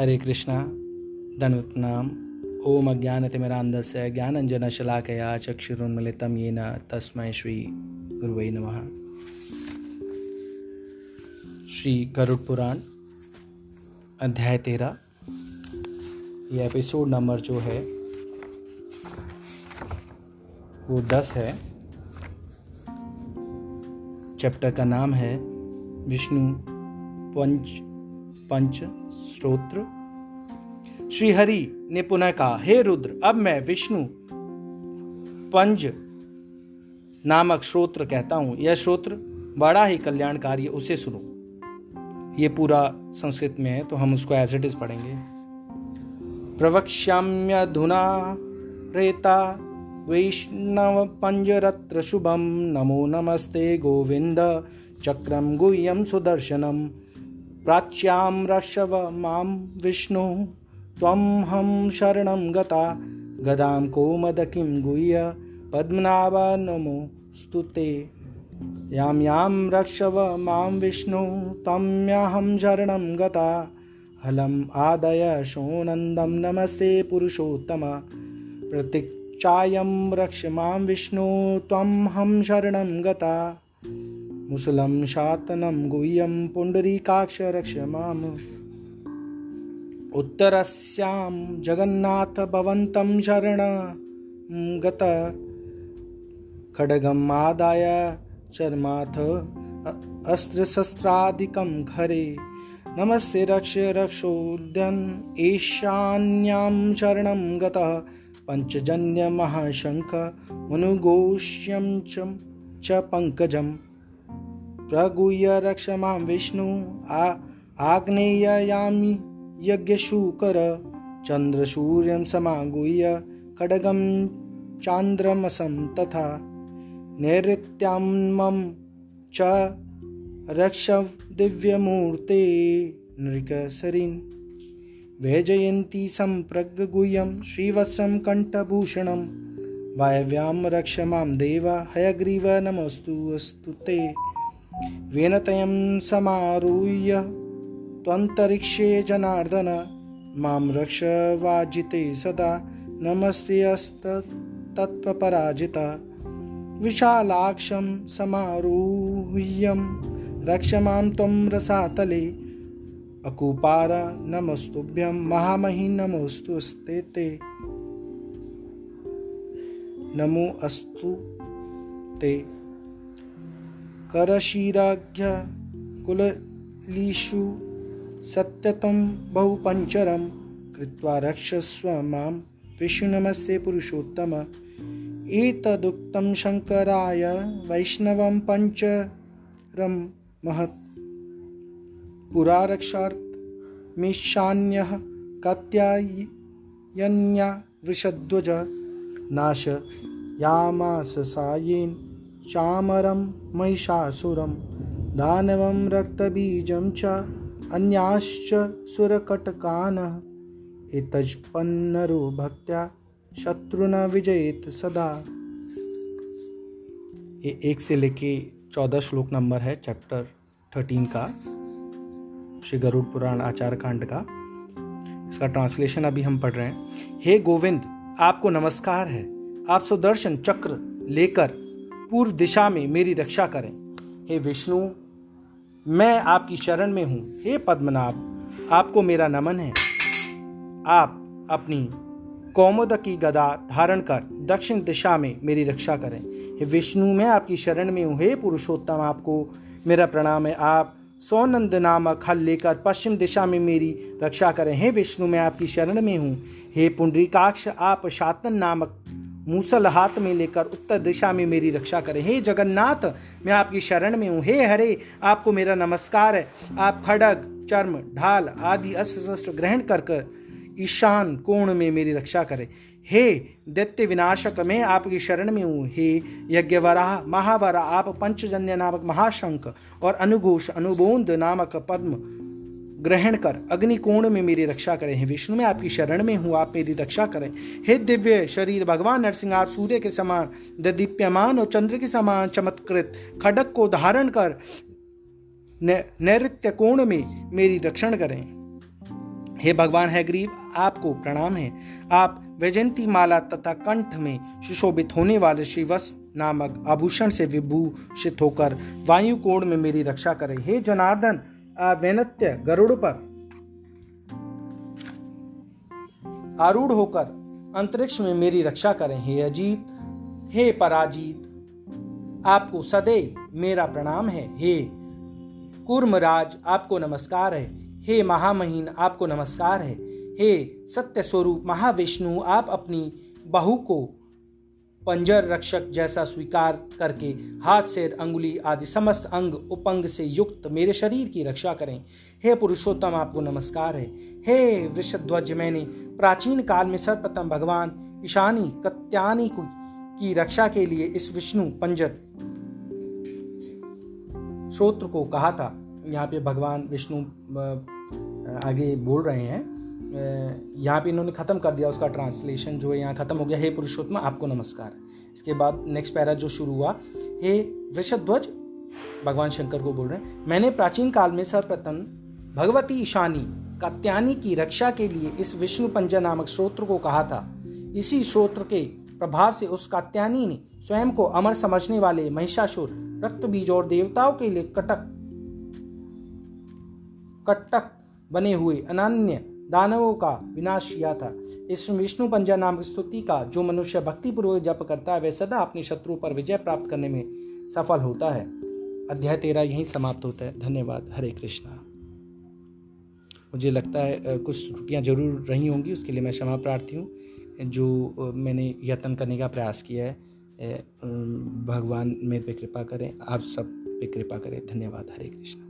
हरे कृष्णा धन्वत नाम ओम अज्ञानतिमिरान्धस्य ज्ञानञ्जनशलाकया, चक्षुरुन्मिलितं येन तस्मै श्री गुरुवै नमः। श्री गरुड़ पुराण, अध्याय तेरह ये एपिसोड नंबर जो है, वो दस है। चैप्टर का नाम है विष्णु पंच पंच स्त्रोत्र श्री हरि ने पुनः कहा, हे रुद्र, अब मैं विष्णु पंज नामक श्रोत्र कहता हूँ। यह श्रोत्र बड़ा ही कल्याणकारी है, उसे सुनो। ये पूरा संस्कृत में है तो हम उसको एज इट इज़ पढ़ेंगे। प्रवक्ष्याम्यधुना रेता वैष्णव पंजरत्र शुभम। नमो नमस्ते गोविंद। चक्रम गुह्यम सुदर्शनम। प्राच्याम रक्षव माम विष्णु त्वं हम शरणं गता। गदां कोमदकिं गुह्य पद्मनाभ नमो स्तुते यां यां रक्षव मां विष्णु तम्यहं शरणं गता। हलम् आदय शोनन्दं नमस्ते पुरुषोत्तम। प्रतीक्षायं रक्ष मां विष्णु त्वं हम शरणं गता मुसलं शातनं गुह्यं पुण्डरीकाक्ष माम् उत्तरस्यां जगन्नाथ भवन्तं शरण गत खड्गम् आदाय चर्माथ अस्त्रशस्त्रादिकं घरे। नमस्ते रक्ष रक्षोद्यन् ईशान्यां शरणं गतः पञ्चजन्यमहाशङ्ख मनुगोष्यं च च पङ्कजं प्रगुह्य रक्ष मां विष्णु आ आग्नेययामि यज्ञशूकर चन्द्रसूर्यं समागुह्य खड्गं चान्द्रमसं तथा नैऋत्यां च रक्षव दिव्यमूर्ते नृकसरिन् वैजयन्ती सम्प्रज्ञगुह्यं श्रीवत्सं कण्ठभूषणं। वायव्यां रक्ष मां देव हयग्रीव नमोऽस्तु अस्तु ते वेनतयं समारुह्य त्वन्तरिक्षे जनार्दन, माँ रक्ष वाजिते सदा। नमस्ते अस्तत्त्वपराजिता विशालाक्षं समारूह्यं। रक्ष माँ त्वं रसातले। अकुपार नमस्तुभ्यं। महामहि नमोऽस्तु स्ते ते। नमो अस्तु ते। करशिराघ्य कुललीषु सत्यतं बहुपञ्चरं कृत्वा रक्षस्व माँ। विष्णुनमस्ते पुरुषोत्तम। एतदुक्तं शङ्कराय वैष्णवं पञ्चरं महत्। पुरारक्षार्थमीशान्यः कात्यायन्या वृषध्वज। नाश। यामास सायेन चामरं महिषासुरं, दानवं रक्तबीजं च अन्याश्च सुरकटकान्। एतज्पन्नरो भक्त्या शत्रु न विजयित सदा। ये एक से लेके चौदह श्लोक नंबर है, चैप्टर थर्टीन का, श्री गरुड़ पुराण आचार कांड का। इसका ट्रांसलेशन अभी हम पढ़ रहे हैं। हे गोविंद, आपको नमस्कार है। आप सुदर्शन चक्र लेकर पूर्व दिशा में मेरी रक्षा करें। हे विष्णु, मैं आपकी शरण में हूँ। हे पद्मनाभ, आपको मेरा नमन है। आप अपनी कौमुद की गदा धारण कर दक्षिण दिशा में मेरी रक्षा करें। हे विष्णु, मैं आपकी शरण में हूँ। हे पुरुषोत्तम, आपको मेरा प्रणाम है। आप सोनंद नामक हल लेकर पश्चिम दिशा में मेरी रक्षा करें। हे विष्णु, मैं आपकी शरण में हूँ। हे पुंडरीकाक्ष, आप शातन नामक मूसल हाथ में लेकर उत्तर दिशा में मेरी रक्षा करें। हे जगन्नाथ, मैं आपकी शरण में हूँ। हे हरे, आपको मेरा नमस्कार है। आप खड़ग, चर्म, ढाल आदि अस्त्र शस्त्र ग्रहण कर कर ईशान कोण में मेरी रक्षा करें। हे दैत्य विनाशक, मैं आपकी शरण में हूँ। हे यज्ञवराह, महावरा, आप पंचजन्य नामक महाशंख और अनुघोष, अनुबोध नामक पद्म ग्रहण कर, अग्निकोण में मेरी रक्षा करें। हे विष्णु, में आपकी शरण में हूँ, आप मेरी रक्षा करें। हे दिव्य शरीर, भगवान नरसिंह, आप सूर्य के समान, दीप्यमान और चंद्र के समान, चमत्कृत खडक को धारण कर नैत्य कोण में मेरी रक्षण करें। हे भगवान, है गरीब, आपको प्रणाम है। आप वैजंती माला तथा कंठ में सुशोभित होने वाले श्रीवस्त नामक आभूषण से विभूषित होकर वायु कोण में मेरी रक्षा करें। हे जनार्दन वैनत्य, गरुड़ पर। आरूढ़ होकर अंतरिक्ष में मेरी रक्षा करें, हे अजीत, हे पराजीत। आपको सदैव मेरा प्रणाम है, हे कुर्मराज, आपको नमस्कार है, हे महामहीन, आपको नमस्कार है, हे सत्य स्वरूप महाविष्णु, आप अपनी बहू को पंजर रक्षक जैसा स्वीकार करके हाथ से अंगुली आदि समस्त अंग उपंग से युक्त मेरे शरीर की रक्षा करें। हे पुरुषोत्तम, आपको नमस्कार है। हे वृषध्वज, मैंने प्राचीन काल में सर्वप्रथम भगवान ईशानी कत्यानी की रक्षा के लिए इस विष्णु पंजर श्रोत्र को कहा था। यहाँ पे भगवान विष्णु आगे बोल रहे हैं। यहाँ पे इन्होंने ख़त्म कर दिया उसका ट्रांसलेशन जो है यहाँ ख़त्म हो गया, हे पुरुषोत्तम, आपको नमस्कार। इसके बाद नेक्स्ट पैरा जो शुरू हुआ, हे वृषध्वज, भगवान शंकर को बोल रहे हैं, मैंने प्राचीन काल में सर्वप्रथम भगवती ईशानी, कात्यानी की रक्षा के लिए इस विष्णु पंजा नामक स्रोत्र को कहा था। इसी स्रोत्र के प्रभाव से उस कात्यानी ने स्वयं को अमर समझने वाले महिषासुर रक्त बीज और देवताओं के लिए कटक कटक बने हुए अनन्य दानवों का विनाश किया था। इस विष्णु पंजा नाम स्तुति का जो मनुष्य भक्तिपूर्वक जप करता है, वह सदा अपने शत्रु पर विजय प्राप्त करने में सफल होता है। अध्याय तेरह यहीं समाप्त होता है। धन्यवाद। हरे कृष्णा। मुझे लगता है कुछ त्रुटियाँ ज़रूर रही होंगी, उसके लिए मैं क्षमा प्रार्थी हूँ। जो मैंने यत्न करने का प्रयास किया है भगवान मेरे पे कृपा करें, आप सब पे कृपा करें। धन्यवाद। हरे कृष्णा।